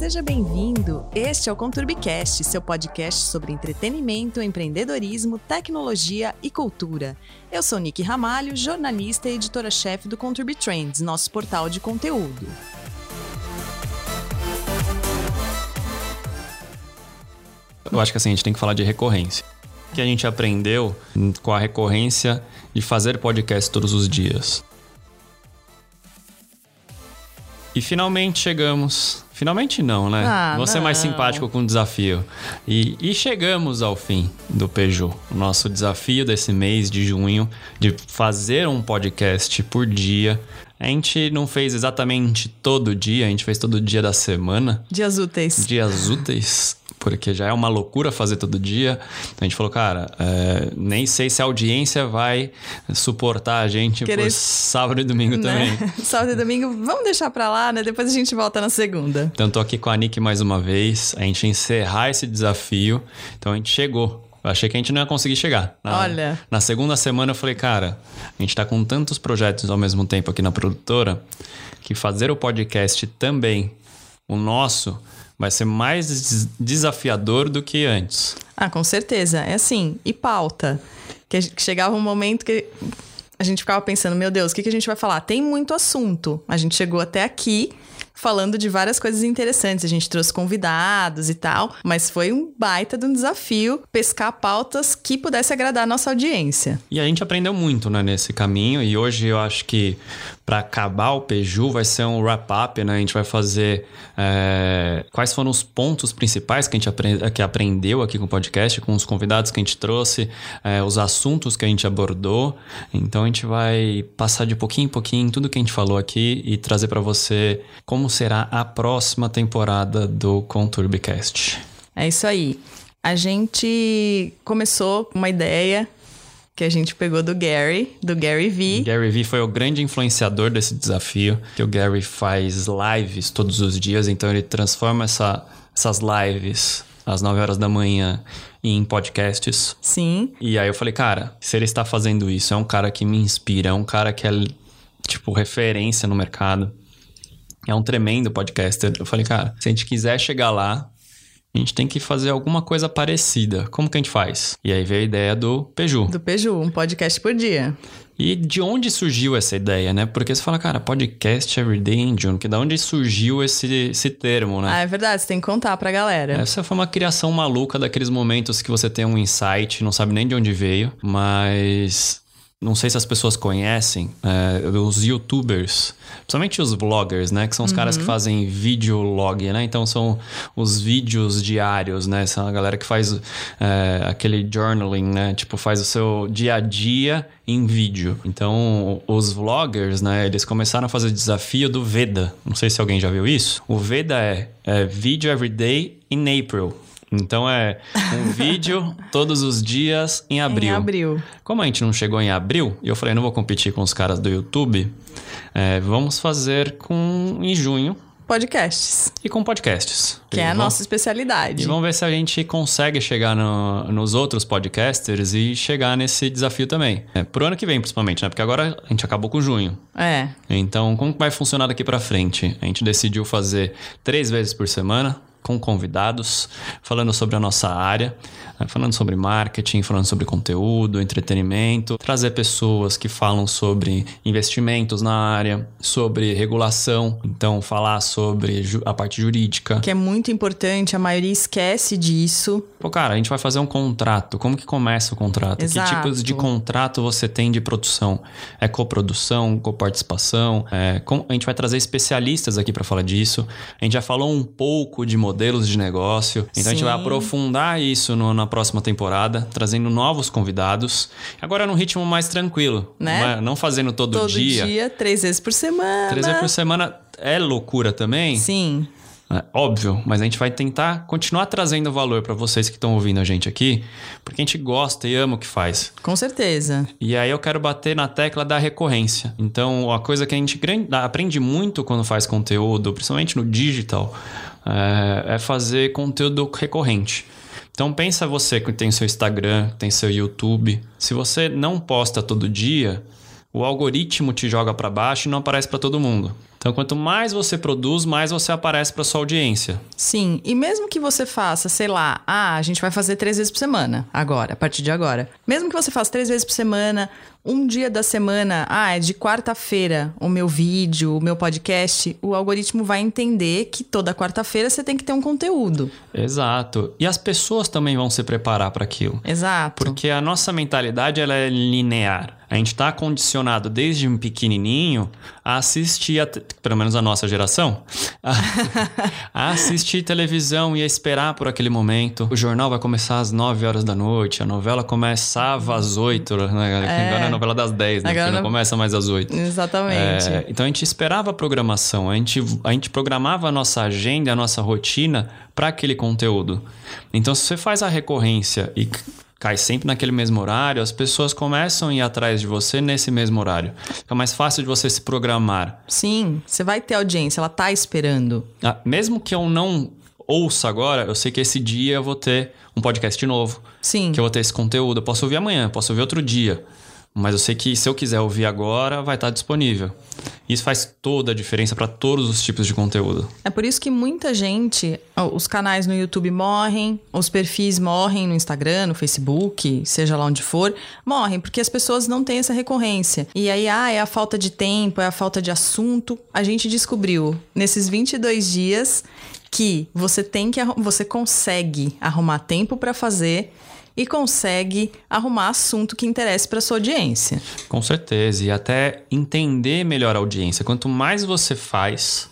Seja bem-vindo. Este é o Conturbicast, seu podcast sobre entretenimento, empreendedorismo, tecnologia e cultura. Eu sou Nick Ramalho, jornalista e editora-chefe do Conturbi Trends, nosso portal de conteúdo. Eu acho que assim, a gente tem que falar de recorrência. O que a gente aprendeu com a recorrência de fazer podcast todos os dias. E finalmente chegamos. Finalmente não, né? Ah, Você é mais simpático com o desafio. E, e chegamos ao fim do Peugeot. O nosso desafio desse mês de junho de fazer um podcast por dia. A gente não fez exatamente todo dia, a gente fez todo dia da semana Dias úteis. dias úteis, porque já é uma loucura fazer todo dia. A gente falou, cara, é, nem sei se a audiência vai suportar a gente Querer- por sábado e domingo também. Né? Sábado e domingo, vamos deixar pra lá, né? Depois a gente volta na segunda. Então tô aqui com a Nick mais uma vez, a gente encerrar esse desafio. Então a gente chegou. Eu achei que a gente não ia conseguir chegar. Na, Olha. Na segunda semana eu falei, cara, a gente tá com tantos projetos ao mesmo tempo aqui na produtora que fazer o podcast também, o nosso, vai ser mais des- desafiador do que antes. Ah, com certeza. É assim. E pauta. Que chegava um momento que a gente ficava pensando, meu Deus, o que, que a gente vai falar? Tem muito assunto. A gente chegou até aqui falando de várias coisas interessantes. A gente trouxe convidados e tal, mas foi um baita de um desafio pescar pautas que pudesse agradar a nossa audiência. E a gente aprendeu muito né, nesse caminho. E hoje eu acho que para acabar o Peju vai ser um wrap-up, né? A gente vai fazer é, quais foram os pontos principais que a gente apre- que aprendeu aqui com o podcast, com os convidados que a gente trouxe, é, os assuntos que a gente abordou. Então a gente vai passar de pouquinho em pouquinho tudo que a gente falou aqui e trazer para você como será a próxima temporada do Conturbicast. É isso aí. A gente começou com uma ideia que a gente pegou do Gary, do Gary V. Gary Vee foi o grande influenciador desse desafio, que o Gary faz lives todos os dias, então ele transforma essa- essas lives às 9 horas da manhã em podcasts. Sim. E aí eu falei, cara, se ele está fazendo isso, é um cara que me inspira, é um cara que é, tipo, referência no mercado. É um tremendo podcaster. Eu falei, cara, se a gente quiser chegar lá, a gente tem que fazer alguma coisa parecida. Como que a gente faz? E aí veio a ideia do Peju. Do Peju, um podcast por dia. E de onde surgiu essa ideia, né? Porque você fala, cara, podcast Everyday in June, que da onde surgiu esse, esse termo, né? Ah, é verdade, você tem que contar pra galera. Essa foi uma criação maluca daqueles momentos que você tem um insight, não sabe nem de onde veio, mas não sei se as pessoas conhecem é, os youtubers, principalmente os vloggers, né? Que são os caras que fazem videolog, né? Então são os vídeos diários, né? São a galera que faz é, aquele journaling, né? Tipo, faz o seu dia a dia em vídeo. Então, os vloggers, né? Eles começaram a fazer o desafio do Veda. Não sei se alguém já viu isso. O Veda é, é Video Everyday in April. Então é um vídeo todos os dias em abril. Em abril. Como a gente não chegou em abril, e eu falei, não vou competir com os caras do YouTube, é, vamos fazer com em junho Podcasts, e com podcasts. que E é a vamos- nossa especialidade. E vamos ver se a gente consegue chegar no- nos outros podcasters e chegar nesse desafio também. É, pro ano que vem, principalmente, né? Porque agora a gente acabou com junho. É. Então, como vai funcionar daqui pra frente? A gente decidiu fazer três vezes por semana com convidados, falando sobre a nossa área, né, falando sobre marketing, falando sobre conteúdo, entretenimento, trazer pessoas que falam sobre investimentos na área, sobre regulação, então falar sobre a parte jurídica. Que é muito importante, a maioria esquece disso. Pô, cara, a gente vai fazer um contrato. Como que começa o contrato? Exato. Que tipos de contrato você tem de produção? É coprodução, coparticipação? É, a gente vai trazer especialistas aqui para falar disso. A gente já falou um pouco de modelos de negócio. Então a gente vai Sim. aprofundar isso no- na próxima temporada, trazendo novos convidados. Agora num ritmo mais tranquilo. Né? Não, é- não fazendo todo, Todo dia. dia. três vezes por semana. Três vezes por semana é loucura também. Sim. É, óbvio, mas a gente vai tentar continuar trazendo valor para vocês que estão ouvindo a gente aqui, porque a gente gosta e ama o que faz. Com certeza. E aí eu quero bater na tecla da recorrência. Então, a coisa que a gente aprende muito quando faz conteúdo, principalmente no digital, é, é fazer conteúdo recorrente. Então pensa você que tem seu Instagram, tem seu YouTube. Se você não posta todo dia, o algoritmo te joga para baixo e não aparece para todo mundo. Então, quanto mais você produz, mais você aparece para sua audiência. Sim, e mesmo que você faça, sei lá, ah, a gente vai fazer três vezes por semana, agora, a partir de agora. Mesmo que você faça três vezes por semana, um dia da semana, ah, é de quarta-feira o meu vídeo, o meu podcast, o algoritmo vai entender que toda quarta-feira você tem que ter um conteúdo. Exato. E as pessoas também vão se preparar para aquilo. Exato. Porque a nossa mentalidade ela é linear. A gente está condicionado desde um pequenininho a assistir, a, pelo menos a nossa geração, a, a, assistir televisão e a esperar por aquele momento. O jornal vai começar às 9 horas da noite, a novela começava às 8, né? É. agora é a novela das 10, né? Agora não começa mais às 8. Exatamente. É, então a gente esperava a programação, a gente, a gente programava a nossa agenda, a nossa rotina para aquele conteúdo. Então se você faz a recorrência e cai sempre naquele mesmo horário, as pessoas começam a ir atrás de você nesse mesmo horário. Fica mais fácil de você se programar. Sim, você vai ter audiência, ela tá esperando. Ah, mesmo que eu não ouça agora, eu sei que esse dia eu vou ter um podcast novo. Sim. Que eu vou ter esse conteúdo. Eu posso ouvir amanhã, posso ouvir outro dia. Mas eu sei que se eu quiser ouvir agora, vai estar disponível. Isso faz toda a diferença para todos os tipos de conteúdo. É por isso que muita gente, os canais no YouTube morrem, os perfis morrem no Instagram, no Facebook, seja lá onde for, morrem porque as pessoas não têm essa recorrência. E aí, ah, é a falta de tempo, é a falta de assunto. A gente descobriu nesses 22 dias que você tem que você consegue arrumar tempo para fazer e consegue arrumar assunto que interesse para sua audiência. Com certeza, e até entender melhor a audiência. Quanto mais você faz,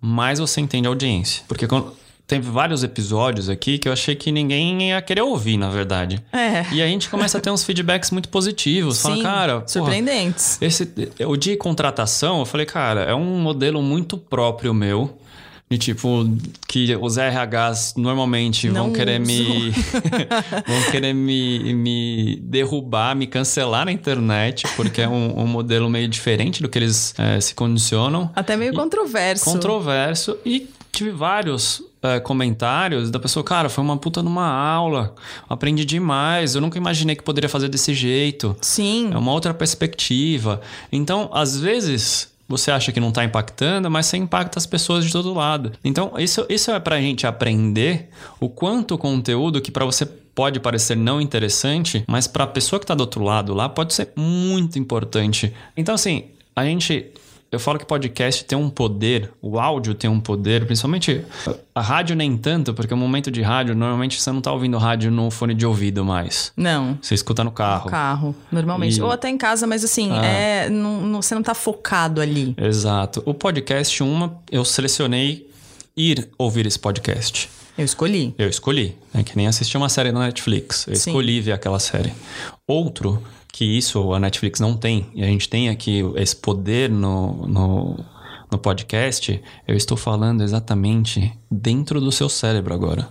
mais você entende a audiência. Porque quando, teve vários episódios aqui que eu achei que ninguém ia querer ouvir, na verdade. É. E a gente começa a ter uns feedbacks muito positivos. Sim, fala, cara. Surpreendentes. Porra, esse, o de contratação, eu falei, cara, é um modelo muito próprio meu. E tipo, que os RHs normalmente Não vão querer uso. me. vão querer me, me derrubar, me cancelar na internet, porque é um, um modelo meio diferente do que eles é, se condicionam. Até meio e, controverso. Controverso. E tive vários é, comentários da pessoa, cara, foi uma puta numa aula, aprendi demais, eu nunca imaginei que poderia fazer desse jeito. Sim. É uma outra perspectiva. Então, às vezes, você acha que não está impactando, mas você impacta as pessoas de todo lado. Então, isso, isso é para a gente aprender o quanto o conteúdo que para você pode parecer não interessante, mas para a pessoa que está do outro lado lá pode ser muito importante. Então, assim, a gente eu falo que podcast tem um poder, o áudio tem um poder, principalmente a rádio nem tanto, porque o momento de rádio, normalmente você não tá ouvindo rádio no fone de ouvido mais. Não. Você escuta no carro. No carro, normalmente. E... Ou até em casa, mas assim, ah. é, não, não, você não tá focado ali. Exato. O podcast, uma, eu selecionei ir ouvir esse podcast. Eu escolhi. Eu escolhi. É que nem assistir uma série na Netflix. Eu Sim. escolhi ver aquela série. Outro, que isso a Netflix não tem, e a gente tem aqui esse poder no, no, no podcast, eu estou falando exatamente dentro do seu cérebro agora.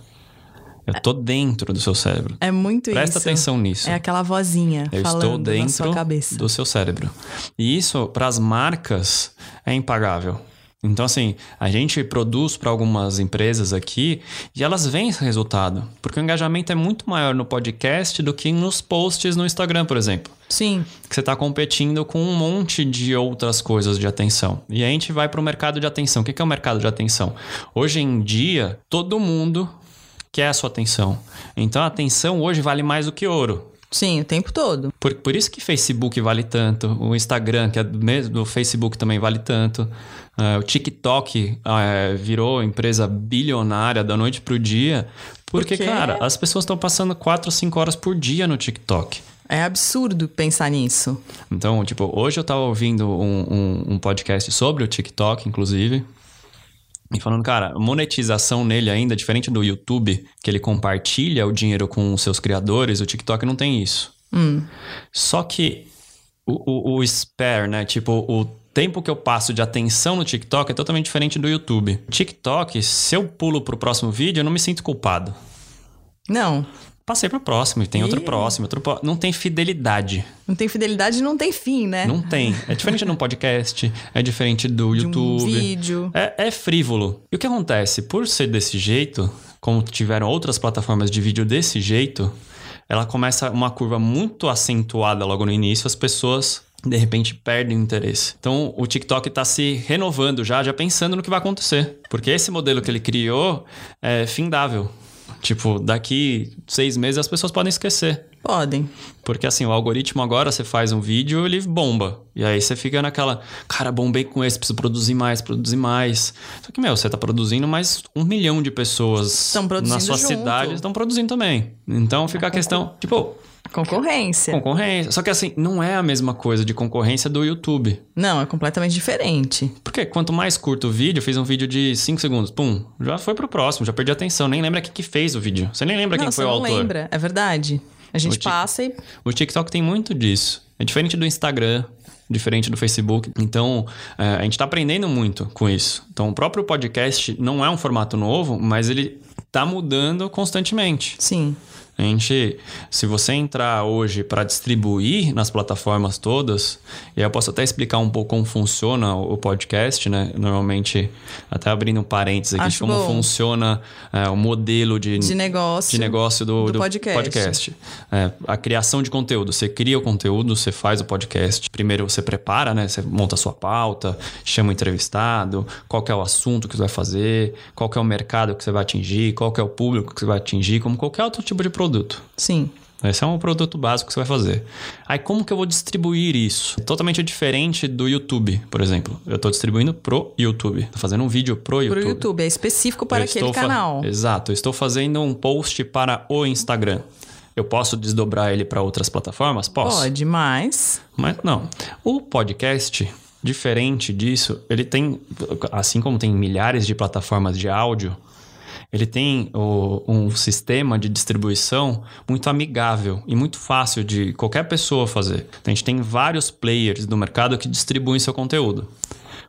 Eu tô dentro do seu cérebro. É muito Presta isso. Presta atenção nisso. É aquela vozinha Eu falando estou dentro na sua cabeça. do seu cérebro. E isso, para as marcas, é impagável. Então, assim, a gente produz para algumas empresas aqui e elas veem esse resultado. Porque o engajamento é muito maior no podcast do que nos posts no Instagram, por exemplo. Sim. Que você está competindo com um monte de outras coisas de atenção. E a gente vai para o mercado de atenção. O que é o mercado de atenção? Hoje em dia, todo mundo quer a sua atenção. Então, a atenção hoje vale mais do que ouro. Sim, o tempo todo. Por, por isso que Facebook vale tanto, o Instagram, que é do, mesmo, do Facebook, também vale tanto. Uh, o TikTok uh, virou empresa bilionária da noite pro dia. Porque, porque... cara, as pessoas estão passando 4 5 horas por dia no TikTok. É absurdo pensar nisso. Então, tipo, hoje eu tava ouvindo um, um, um podcast sobre o TikTok, inclusive. E falando, cara, monetização nele ainda, diferente do YouTube, que ele compartilha o dinheiro com os seus criadores, o TikTok não tem isso. Hum. Só que o, o, o spare, né? Tipo, o tempo que eu passo de atenção no TikTok é totalmente diferente do YouTube. TikTok, se eu pulo pro próximo vídeo, eu não me sinto culpado. Não passei pro próximo, e tem outro próximo, outro próximo. Não tem fidelidade. Não tem fidelidade e não tem fim, né? Não tem. É diferente de um podcast, é diferente do de YouTube. Um vídeo. É, é frívolo. E o que acontece? Por ser desse jeito, como tiveram outras plataformas de vídeo desse jeito, ela começa uma curva muito acentuada logo no início, as pessoas de repente perdem o interesse. Então o TikTok está se renovando já, já pensando no que vai acontecer. Porque esse modelo que ele criou é findável. Tipo, daqui seis meses as pessoas podem esquecer. Podem. Porque assim, o algoritmo agora, você faz um vídeo, ele bomba. E aí você fica naquela, cara, bombei com esse, preciso produzir mais, produzir mais. Só que, meu, você tá produzindo, mas um milhão de pessoas na sua junto. cidade estão produzindo também. Então fica a questão, tipo, Concorrência. Concorrência. Só que assim, não é a mesma coisa de concorrência do YouTube. Não, é completamente diferente. Porque quanto mais curto o vídeo, fiz um vídeo de 5 segundos, pum, já foi pro próximo, já perdi a atenção, nem lembra quem que fez o vídeo. Você nem lembra não, quem foi o autor. Não lembra, é verdade. A gente passa e O TikTok tem muito disso. É diferente do Instagram, diferente do Facebook. Então, é, a gente está aprendendo muito com isso. Então, o próprio podcast não é um formato novo, mas ele está mudando constantemente. sim. A gente, se você entrar hoje para distribuir nas plataformas todas, e aí eu posso até explicar um pouco como funciona o podcast, né? Normalmente, até abrindo um parênteses aqui, de Acho como bom. funciona é, o modelo de, De negócio. de negócio do, do do podcast. podcast. É, a criação de conteúdo. Você cria o conteúdo, você faz o podcast. Primeiro você prepara, né? Você monta a sua pauta, chama o entrevistado, qual é o assunto que você vai fazer, qual é o mercado que você vai atingir, qual é o público que você vai atingir, como qualquer outro tipo de produto. Sim. Esse é um produto básico que você vai fazer. Aí, como que eu vou distribuir isso? Totalmente diferente do YouTube, por exemplo. Eu estou distribuindo pro YouTube. Tô fazendo um vídeo pro YouTube. Pro YouTube. É específico para Eu aquele estou canal. Exato. Eu estou fazendo um post para o Instagram. Eu posso desdobrar ele para outras plataformas? Posso. Pode, mas. Mas não. O podcast, diferente disso, ele tem, assim como tem milhares de plataformas de áudio, ele tem o- um sistema de distribuição muito amigável e muito fácil de qualquer pessoa fazer. Então, a gente tem vários players do mercado que distribuem seu conteúdo.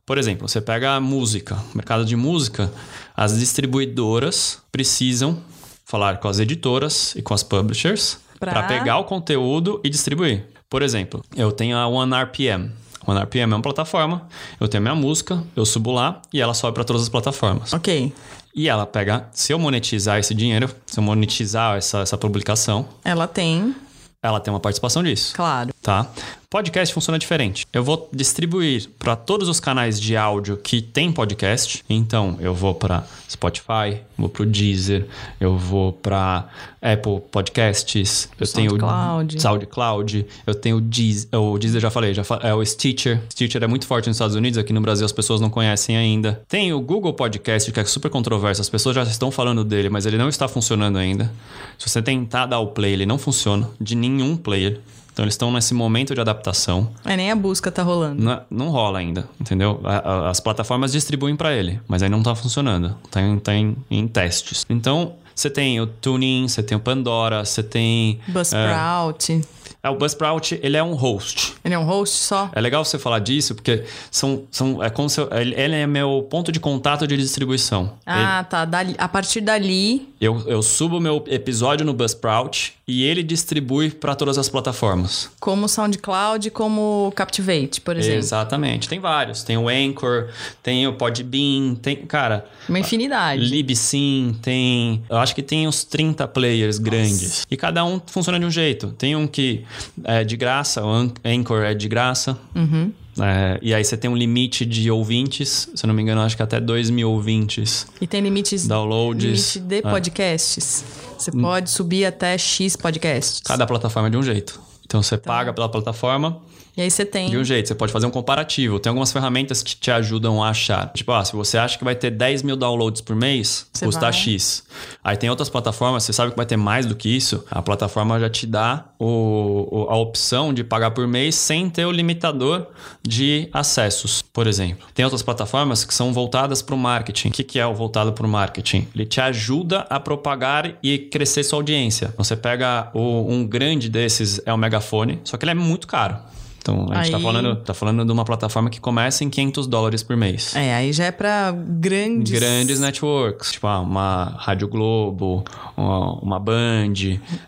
Por exemplo, você pega a música, mercado de música, as distribuidoras precisam falar com as editoras e com as publishers para pegar o conteúdo e distribuir. Por exemplo, eu tenho a OneRPM. OneRPM é uma plataforma, eu tenho a minha música, eu subo lá e ela sobe para todas as plataformas. Ok. E ela pega, se eu monetizar esse dinheiro, se eu monetizar essa, essa publicação, Ela tem, ela tem uma participação disso claro. tá? Podcast funciona diferente. Eu vou distribuir para todos os canais de áudio que tem podcast. Então, eu vou para Spotify, vou para o Deezer, eu vou para Apple Podcasts, eu tenho SoundCloud. o SoundCloud, eu tenho o Deezer, o Deezer já falei, já fa- é o Stitcher. Stitcher é muito forte nos Estados Unidos, aqui no Brasil as pessoas não conhecem ainda. Tem o Google Podcast, que é super controverso, as pessoas já estão falando dele, mas ele não está funcionando ainda. Se você tentar dar o play, ele não funciona de nenhum player. Então eles estão nesse momento de adaptação. É nem a busca tá rolando. Não, não rola ainda, entendeu? A- a- as plataformas distribuem para ele, mas aí não tá funcionando. Tá em, tá em, em testes. Então, você tem o TuneIn, você tem o Pandora, você tem... Buzzsprout. É, o Buzzsprout, ele é um host. Ele é um host só? É legal você falar disso, porque são, são, é como se eu- ele, ele é meu ponto de contato de distribuição. Ah, tá. Dali- a partir dali. Eu, eu subo meu episódio no Buzzsprout e ele distribui para todas as plataformas. Como SoundCloud, como Captivate, por exemplo. Exatamente. Tem vários. Tem o Anchor, tem o Podbean, tem, cara, Uma infinidade. Libsyn, tem, eu acho que tem uns 30 players grandes. E cada um funciona de um jeito. Tem um que é de graça, o An- Anchor é de graça. Uhum. É, e aí você tem um limite de ouvintes, se eu não me engano, acho que até 2 mil ouvintes. E tem limites, Downloads. limite de É. Você pode subir até X podcasts. Cada plataforma é de um jeito. Então você paga pela plataforma E aí você tem. de um jeito. Você pode fazer um comparativo. Tem algumas ferramentas que te ajudam a achar. Tipo, ah, se você acha que vai ter 10 mil downloads por mês, Você custa vai. X. Aí tem outras plataformas, você sabe que vai ter mais do que isso. A plataforma já te dá o, a opção de pagar por mês sem ter o limitador de acessos, por exemplo. Tem outras plataformas que são voltadas para o marketing. O que, que é o voltado para o marketing? Ele te ajuda a propagar e crescer sua audiência. Você pega o- um grande desses, é o Megafone, só que ele é muito caro. Então, a gente tá Aí- falando, tá falando de uma plataforma que começa em 500 dólares por mês. É, aí já é pra grandes. Grandes networks, tipo ah, uma Rádio Globo, uma, uma Band.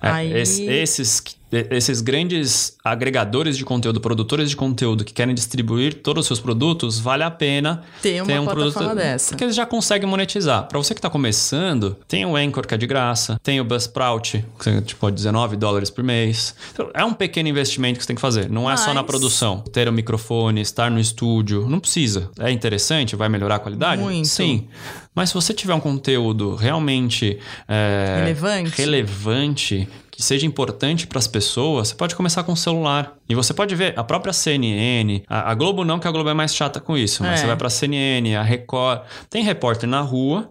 É, Aí- es- esses que esses grandes agregadores de conteúdo, produtores de conteúdo que querem distribuir todos os seus produtos, vale a pena ter uma ter um plataforma produto dessa. porque eles já conseguem monetizar. Para você que está começando, tem o Anchor que é de graça, tem o Buzzsprout, que é tipo 19 dólares por mês. Então, é um pequeno investimento que você tem que fazer. Não é só na Mas- produção. Ter o microfone, estar no estúdio, não precisa. É interessante, vai melhorar a qualidade? Muito. Sim. Mas se você tiver um conteúdo realmente é, Relevante. relevante, que seja importante para as pessoas, você pode começar com o celular. E você pode ver a própria CNN, a, a Globo não, que a Globo é mais chata com isso, mas É. você vai para a CNN, a Record, tem repórter na rua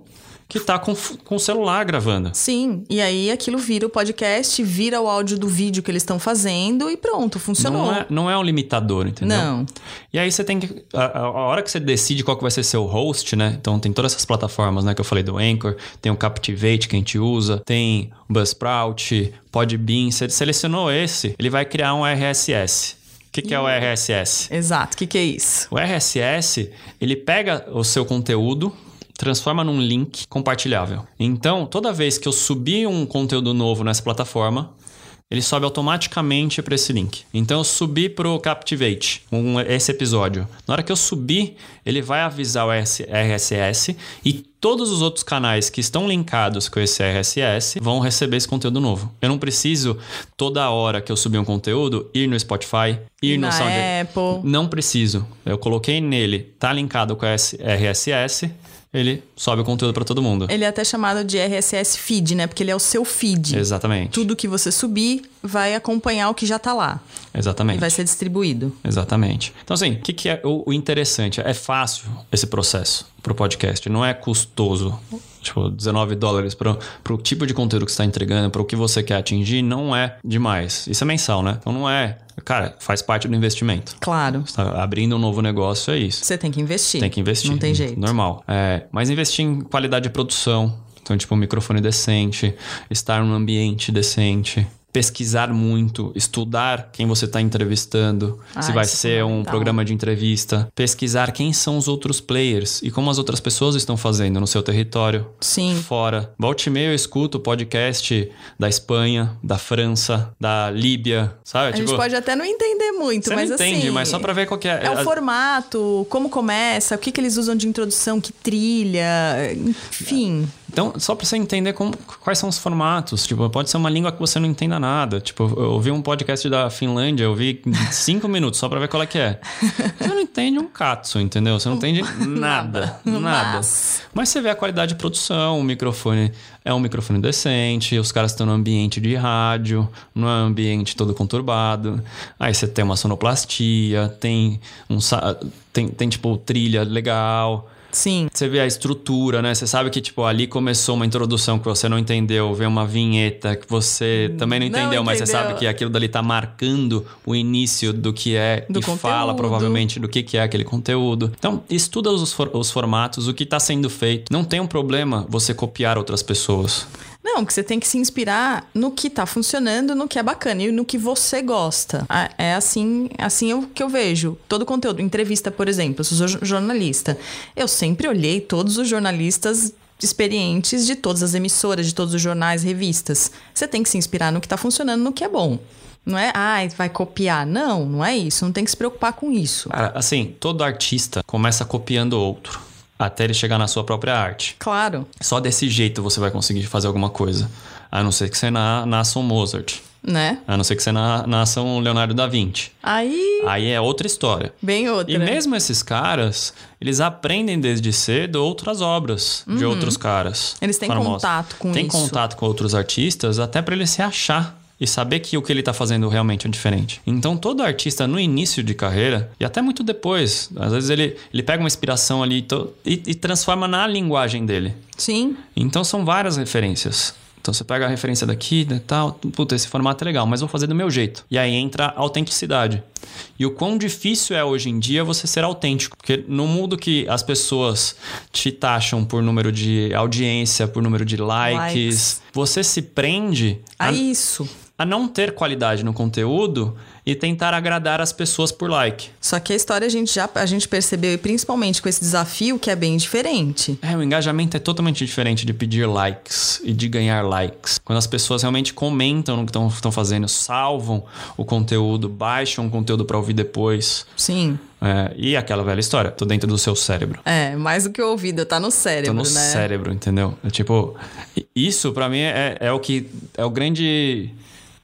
que tá com, com o celular gravando. Sim, e aí aquilo vira o podcast, vira o áudio do vídeo que eles estão fazendo e pronto, funcionou. Não é, não é um limitador, entendeu? Não. E aí você tem que. A, a- a hora que você decide qual que vai ser seu host, né? Então tem todas essas plataformas, né? Que eu falei do Anchor, tem o Captivate que a gente usa, tem o Buzzsprout, Podbean. Você selecionou esse, ele vai criar um RSS. O que, que é o RSS? Exato, o que, que é isso? O RSS, ele pega o seu conteúdo, transforma num link compartilhável. Então, toda vez que eu subir um conteúdo novo nessa plataforma, ele sobe automaticamente para esse link. Então, eu subi pro Captivate, um, esse episódio. Na hora que eu subir, ele vai avisar o RS RSS e todos os outros canais que estão linkados com esse RSS vão receber esse conteúdo novo. Eu não preciso, toda hora que eu subir um conteúdo, ir no Spotify, ir no Na Sound... Apple. Não preciso. Eu coloquei nele, tá linkado com esse RSS, ele sobe o conteúdo para todo mundo. Ele é até chamado de RSS feed, né? Porque ele é o seu feed. Exatamente. Tudo que você subir vai acompanhar o que já tá lá Exatamente. e vai ser distribuído. Exatamente. Então, assim, o que, que é o, o interessante? É fácil esse processo pro podcast. Não é custoso. Tipo, 19 dólares para o tipo de conteúdo que você está entregando, para o que você quer atingir, não é demais. Isso é mensal, né? Então não é. Cara, faz parte do investimento. Claro. Você tá abrindo um novo negócio, é isso. Você tem que investir. Tem que investir. Não tem jeito. Normal. É, mas investir em qualidade de produção. Então, tipo, um microfone decente, estar num ambiente decente. Pesquisar muito, estudar quem você está entrevistando, Ah, se vai é ser um programa de entrevista, pesquisar quem são os outros players e como as outras pessoas estão fazendo no seu território, Sim. fora. Volte e meia eu escuto podcast da Espanha, da França, da Líbia, sabe? A gente pode até não entender muito, você mas não entende, assim. mas só pra ver qual que é. É o a- formato, como começa, o que, que eles usam de introdução, que trilha, enfim. Então, só pra você entender como- quais são os formatos. Tipo, pode ser uma língua que você não entenda nada. Tipo, eu ouvi um podcast da Finlândia, eu ouvi cinco minutos só pra ver qual é que é. Você não entende um katsu, entendeu? Você não entende nada. Nada. Mas- Mas você vê a qualidade de produção, o microfone é um microfone decente, os caras estão no ambiente de rádio, não é um ambiente todo conturbado. Aí você tem uma sonoplastia, tem um tem, tem tipo trilha legal. Sim. Você vê a estrutura, né? Você sabe que, tipo, ali começou uma introdução que você não entendeu, vem uma vinheta que você também não Não entendeu, mas você entendeu. sabe que aquilo dali tá marcando o início do que é Do e fala conteúdo. provavelmente do que, que é aquele conteúdo. Então, estuda os, for- os formatos, o que tá sendo feito. Não tem um problema você copiar outras pessoas. Não, que você tem que se inspirar no que tá funcionando, no que é bacana e no que você gosta. Ah, É assim, assim eu, que eu vejo. Todo conteúdo, entrevista, por exemplo, eu sou jo- jornalista. Eu sempre olhei todos os jornalistas experientes de todas as emissoras, de todos os jornais, revistas. Você tem que se inspirar no que tá funcionando, no que é bom. Não é, ai, vai copiar. Não, não é isso. Não tem que se preocupar com isso. Cara, assim, todo artista começa copiando outro. Até ele chegar na sua própria arte. Claro, Só desse jeito você vai conseguir fazer alguma coisa. A não ser que você na, nasça um Mozart. né? A não ser que você na, nasça um Leonardo da Vinci. Aí, Aí é outra história. bem outra. E mesmo esses caras, eles aprendem desde cedo outras obras de outros caras. Uhum. Eles têm famosos. contato com Tem isso. contato com outros artistas até para ele se achar e saber que o que ele tá fazendo realmente é diferente. Então todo artista no início de carreira e até muito depois, às vezes ele, ele pega uma inspiração ali e, e transforma na linguagem dele. Sim, Então são várias referências. Então você pega a referência daqui e tal, puta, esse formato é legal, mas vou fazer do meu jeito. E aí entra a autenticidade. E o quão difícil é hoje em dia você ser autêntico. Porque no mundo que as pessoas te taxam por número de audiência, por número de likes, Likes. você se prende a a, isso. A não ter qualidade no conteúdo e tentar agradar as pessoas por like. Só que a história a gente já a gente percebeu, e principalmente com esse desafio, que é bem diferente. É, o engajamento é totalmente diferente de pedir likes e de ganhar likes. Quando as pessoas realmente comentam no que estão fazendo, salvam o conteúdo, baixam o conteúdo para ouvir depois. Sim. É, e aquela velha história, tô dentro do seu cérebro. É, mais do que o ouvido, tá no cérebro, tô no né? cérebro, entendeu? É, tipo, isso para mim é, é o que é o grande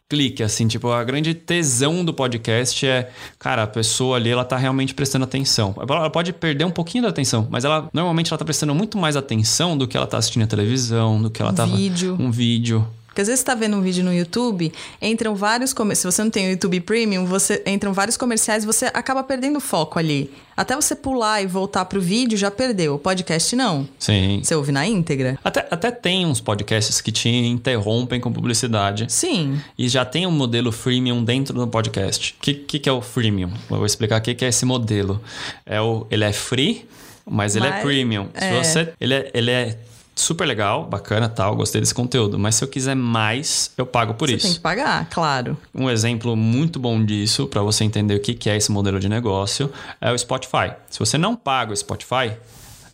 clique, assim, tipo, a grande tesão do podcast é, cara, a pessoa ali, ela tá realmente prestando atenção. Ela pode perder um pouquinho da atenção, mas ela, normalmente, ela tá prestando muito mais atenção do que ela tá assistindo a televisão, do que ela um tá... Vídeo. Um vídeo. Porque às vezes você tá vendo um vídeo no YouTube, entram vários comerciais. Se você não tem o YouTube Premium, você entram vários comerciais e você acaba perdendo o foco ali. Até você pular e voltar pro vídeo, já perdeu. O podcast não. Sim. Você ouve na íntegra? Até, até tem uns podcasts que te interrompem com publicidade. Sim. E já tem um modelo freemium dentro do podcast. O que, que, que, é o freemium? Eu vou explicar o que, que é esse modelo. É o, ele é free, mas ele é Mas- premium. Se é. você, ele, é, ele é super legal, bacana, tal, gostei desse conteúdo. Mas se eu quiser mais, eu pago por você isso. tem que pagar, claro. Um exemplo muito bom disso, para você entender o que é esse modelo de negócio, é o Spotify. Se você não paga o Spotify,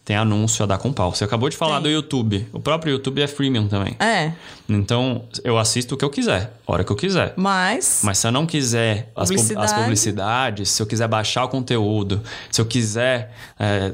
tem anúncio a dar com pau. Você acabou de falar Tem. do YouTube. O próprio YouTube é freemium também. É, Então, eu assisto o que eu quiser, a hora que eu quiser. mas. Mas se eu não quiser as, pub- as Publicidade. publicidades, se eu quiser baixar o conteúdo, se eu quiser é,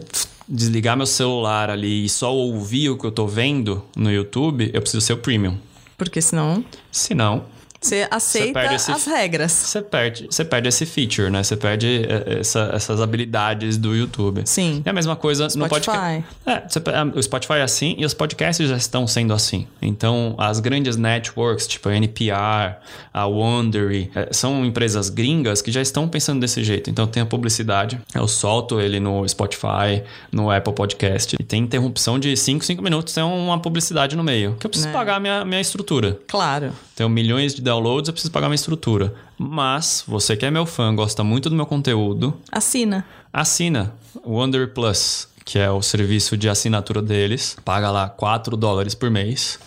desligar meu celular ali e só ouvir o que eu tô vendo no YouTube, eu preciso ser o premium. Porque senão Se não, você aceita perde esse- as regras. você perde, você perde esse feature, né? Você perde é, essa- essas habilidades do YouTube. Sim. E a mesma coisa no Spotify. podcast. É, você pe- o Spotify é assim e os podcasts já estão sendo assim. Então, as grandes networks, tipo a NPR, a Wondery, é, são empresas gringas que já estão pensando desse jeito. Então, tem a publicidade, eu solto ele no Spotify, no Apple Podcast. E tem interrupção de 5, 5 minutos, tem uma publicidade no meio. Que eu preciso Né. pagar a minha, minha estrutura. Claro. Tenho milhões de downloads, eu preciso pagar uma estrutura. Mas, você que é meu fã, gosta muito do meu conteúdo, Assina. assina o Wonder Plus, que é o serviço de assinatura deles. Paga lá 4 dólares por mês.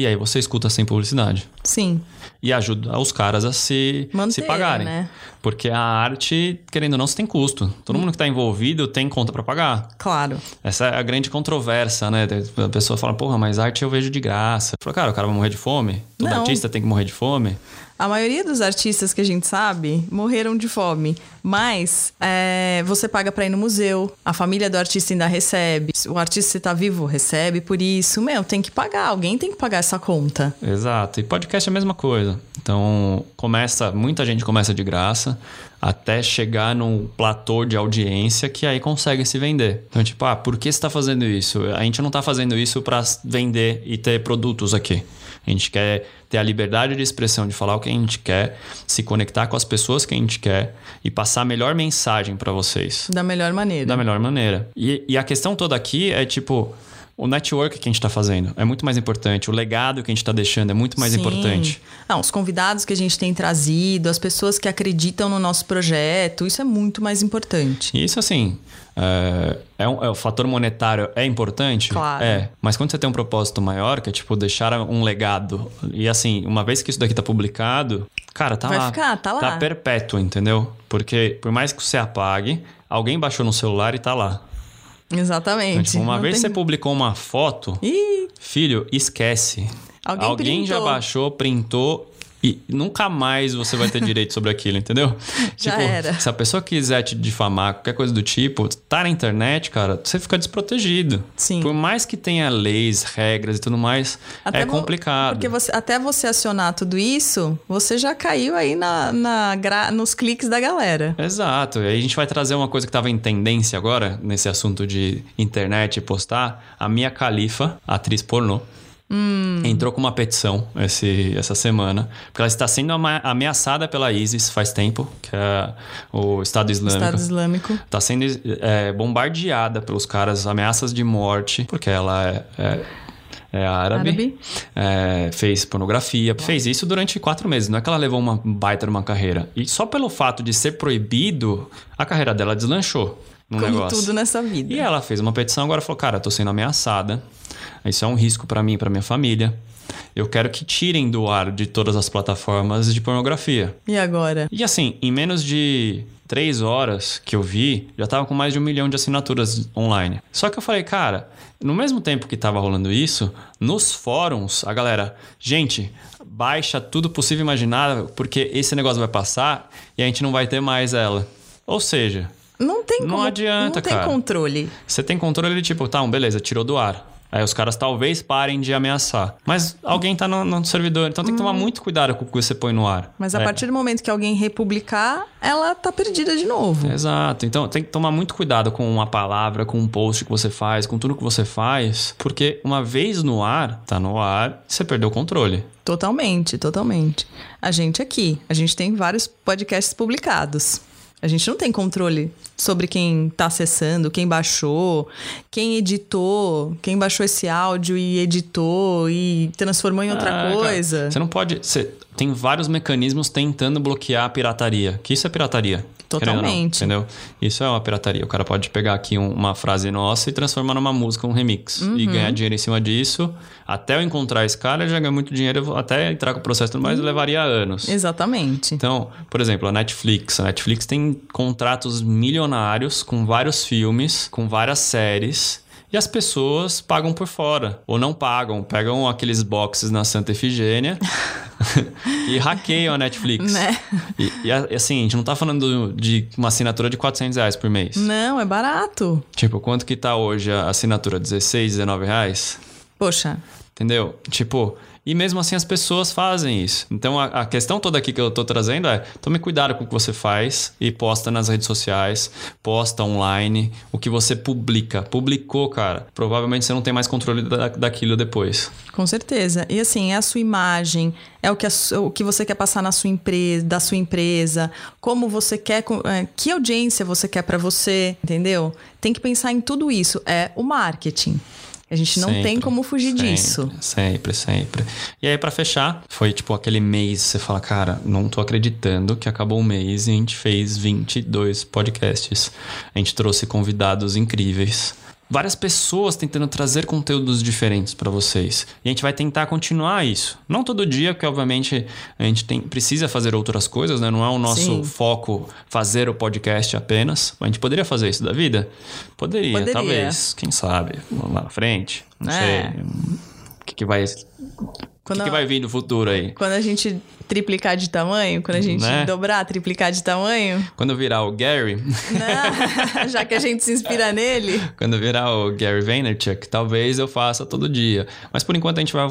E aí você escuta sem publicidade. Sim. E ajuda os caras a se, Manter, se pagarem. né? Porque a arte, querendo ou não, você tem custo. Todo mundo que está envolvido tem conta para pagar. Claro. Essa é a grande controvérsia, né? A pessoa fala, porra, mas arte eu vejo de graça. Fala, cara, o cara vai morrer de fome? Todo Não. artista tem que morrer de fome? A maioria dos artistas que a gente sabe morreram de fome. Mas é, você paga pra ir no museu, a família do artista ainda recebe. O artista, se tá vivo, recebe por isso. Meu, tem que pagar. Alguém tem que pagar essa conta. Exato. E podcast é a mesma coisa. Então, começa, muita gente começa de graça até chegar num platô de audiência que aí consegue se vender. Então, tipo, ah, por que você está fazendo isso? A gente não está fazendo isso para vender e ter produtos aqui. A gente quer ter a liberdade de expressão de falar o que a gente quer, se conectar com as pessoas que a gente quer e passar a melhor mensagem para vocês Da melhor maneira. da melhor maneira. E, e a questão toda aqui é tipo. O network que a gente está fazendo é muito mais importante. O legado que a gente está deixando é muito mais Sim. importante. Não, os convidados que a gente tem trazido, as pessoas que acreditam no nosso projeto, isso é muito mais importante. Isso, assim, é, é um- é o fator monetário é importante? Claro. É. Mas quando você tem um propósito maior, que é tipo deixar um legado, e assim, uma vez que isso daqui tá publicado, cara, tá Vai lá. ficar, tá lá. Tá perpétuo, entendeu? Porque por mais que você apague, alguém baixou no celular e tá lá. Exatamente. Então, tipo, uma Não vez tem- você publicou uma foto, Ih, filho, esquece. Alguém já printou. baixou, printou e nunca mais você vai ter direito sobre aquilo, entendeu? Já tipo, era. se a pessoa quiser te difamar, qualquer coisa do tipo, tá na internet, cara, você fica desprotegido. Sim. Por mais que tenha leis, regras e tudo mais, é vo- complicado. Porque você- até você acionar tudo isso, você já caiu aí na, na gra- nos cliques da galera. Exato. E aí a gente vai trazer uma coisa que estava em tendência agora, nesse assunto de internet e postar. A Mia Khalifa, atriz pornô, Hum. entrou com uma petição esse, essa semana, porque ela está sendo ameaçada pela ISIS faz tempo, que é o Estado Islâmico. Estado Islâmico. Está sendo é, bombardeada pelos caras, ameaças de morte, porque ela é, é, é árabe, Árabe. é, fez pornografia, fez isso durante quatro meses. Não é que ela levou uma baita numa carreira. E só pelo fato de ser proibido, a carreira dela deslanchou no Como negócio. tudo nessa vida. E ela fez uma petição agora falou: Cara, tô sendo ameaçada. Isso é um risco pra mim e pra minha família. Eu quero que tirem do ar de todas as plataformas de pornografia. E agora? E assim, em menos de três horas que eu vi, já tava com mais de um milhão de assinaturas online. Só que eu falei, cara, no mesmo tempo que tava rolando isso, nos fóruns, a galera, gente, baixa tudo possível e imaginável, porque esse negócio vai passar e a gente não vai ter mais ela. Ou seja, Não tem Não como- adianta, Não tem cara. controle. você tem controle de tipo, tá, um, beleza, tirou do ar. Aí os caras talvez parem de ameaçar. Mas alguém tá no, no servidor, então tem que tomar muito cuidado com o que você põe no ar. Hum. Mas a É. partir do momento que alguém republicar, ela tá perdida de novo. Exato. Então tem que tomar muito cuidado com uma palavra, com um post que você faz, com tudo que você faz, porque uma vez no ar, tá no ar, você perdeu o controle. Totalmente, totalmente. A gente aqui, a gente tem vários podcasts publicados. A gente não tem controle sobre quem tá acessando, quem baixou, quem editou, quem baixou esse áudio e editou e transformou em outra Ah, cara, coisa. você não pode. Você tem vários mecanismos tentando bloquear a pirataria. Que isso é pirataria. ou não, Totalmente. entendeu? Isso é uma pirataria. O cara pode pegar aqui um- uma frase nossa e transformar numa música, um remix. E Uhum. ganhar dinheiro em cima disso. Até eu encontrar esse cara, ele já ganha muito dinheiro. Até entrar com o processo, e tudo mais Uhum. levaria anos. Exatamente. Então, por exemplo, a Netflix. A Netflix tem contratos milionários com vários filmes, com várias séries. E as pessoas pagam por fora. Ou não pagam. Pegam aqueles boxes na Santa Efigênia e hackeiam a Netflix. Né? E, e, e assim, a gente não tá falando de uma assinatura de 400 reais por mês. Não, é barato. Tipo, quanto que tá hoje a assinatura? 16, 19 reais? Poxa, Entendeu? Tipo, e mesmo assim as pessoas fazem isso. Então a, a questão toda aqui que eu tô trazendo é: tome cuidado com o que você faz e posta nas redes sociais, posta online, o que você publica. Publicou, cara. Provavelmente você não tem mais controle da, daquilo depois. Com certeza. E assim, é a sua imagem, é o que, a o que você quer passar na sua empresa, da sua empresa, como você quer, é, que audiência você quer pra você, entendeu? Tem que pensar em tudo isso. É o marketing. A gente não tem Sempre, como fugir sempre, disso. Sempre, sempre. E aí, pra fechar, foi tipo aquele mês, você fala, cara, não tô acreditando que acabou o mês e a gente fez 22 podcasts. A gente trouxe convidados incríveis. Várias pessoas tentando trazer conteúdos diferentes pra vocês. E a gente vai tentar continuar isso. Não todo dia, porque obviamente a gente tem, precisa fazer outras coisas, né? Não é o nosso Sim. foco fazer o podcast apenas. A gente poderia fazer isso da vida? Poderia, Poderia. talvez. Quem sabe? Lá na frente. Não É. sei. O que, que vai. O que, que vai vir no futuro aí? Quando a gente triplicar de tamanho, quando a gente Né? dobrar, triplicar de tamanho, Quando virar o Gary, né? já que a gente se inspira nele. quando virar o Gary Vaynerchuk, talvez eu faça todo dia. Mas por enquanto a gente vai,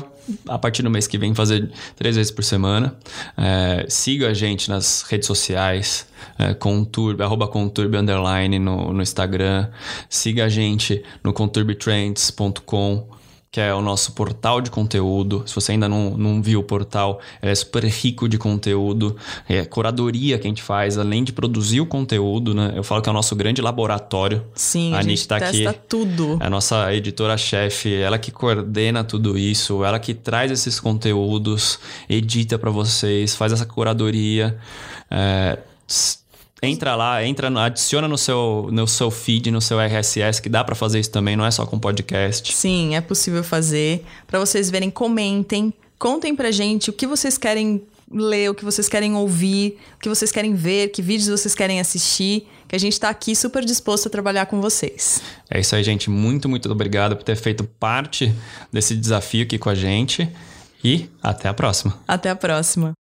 a partir do mês que vem, fazer três vezes por semana. É, siga a gente nas redes sociais, é, conturbe, arroba conturbe underline no, no Instagram. Siga a gente no conturbetrends.com. que é o nosso portal de conteúdo. Se você ainda não, não viu o portal, ele é super rico de conteúdo. É curadoria que a gente faz, além de produzir o conteúdo, né? Eu falo que é o nosso grande laboratório. Sim, a, A gente tá testa aqui. tudo. É a nossa editora-chefe, ela que coordena tudo isso, ela que traz esses conteúdos, edita para vocês, faz essa curadoria. É, entra lá, entra, adiciona no seu, no seu feed, no seu RSS, que dá para fazer isso também, não é só com podcast. Sim, é possível fazer. Pra vocês verem, comentem, contem pra gente o que vocês querem ler, o que vocês querem ouvir, o que vocês querem ver, que vídeos vocês querem assistir, que a gente tá aqui super disposto a trabalhar com vocês. É isso aí, gente. Muito, muito obrigado por ter feito parte desse desafio aqui com a gente. E até a próxima. Até a próxima.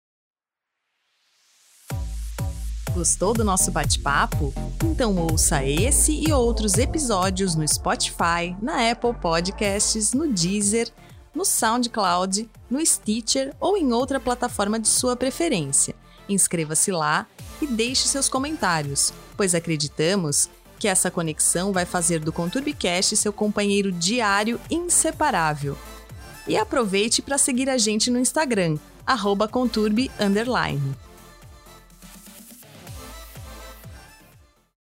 Gostou do nosso bate-papo? Então ouça esse e outros episódios no Spotify, na Apple Podcasts, no Deezer, no SoundCloud, no Stitcher ou em outra plataforma de sua preferência. Inscreva-se lá e deixe seus comentários, pois acreditamos que essa conexão vai fazer do ConturbiCast seu companheiro diário inseparável. E aproveite para seguir a gente no Instagram, arroba conturbe__.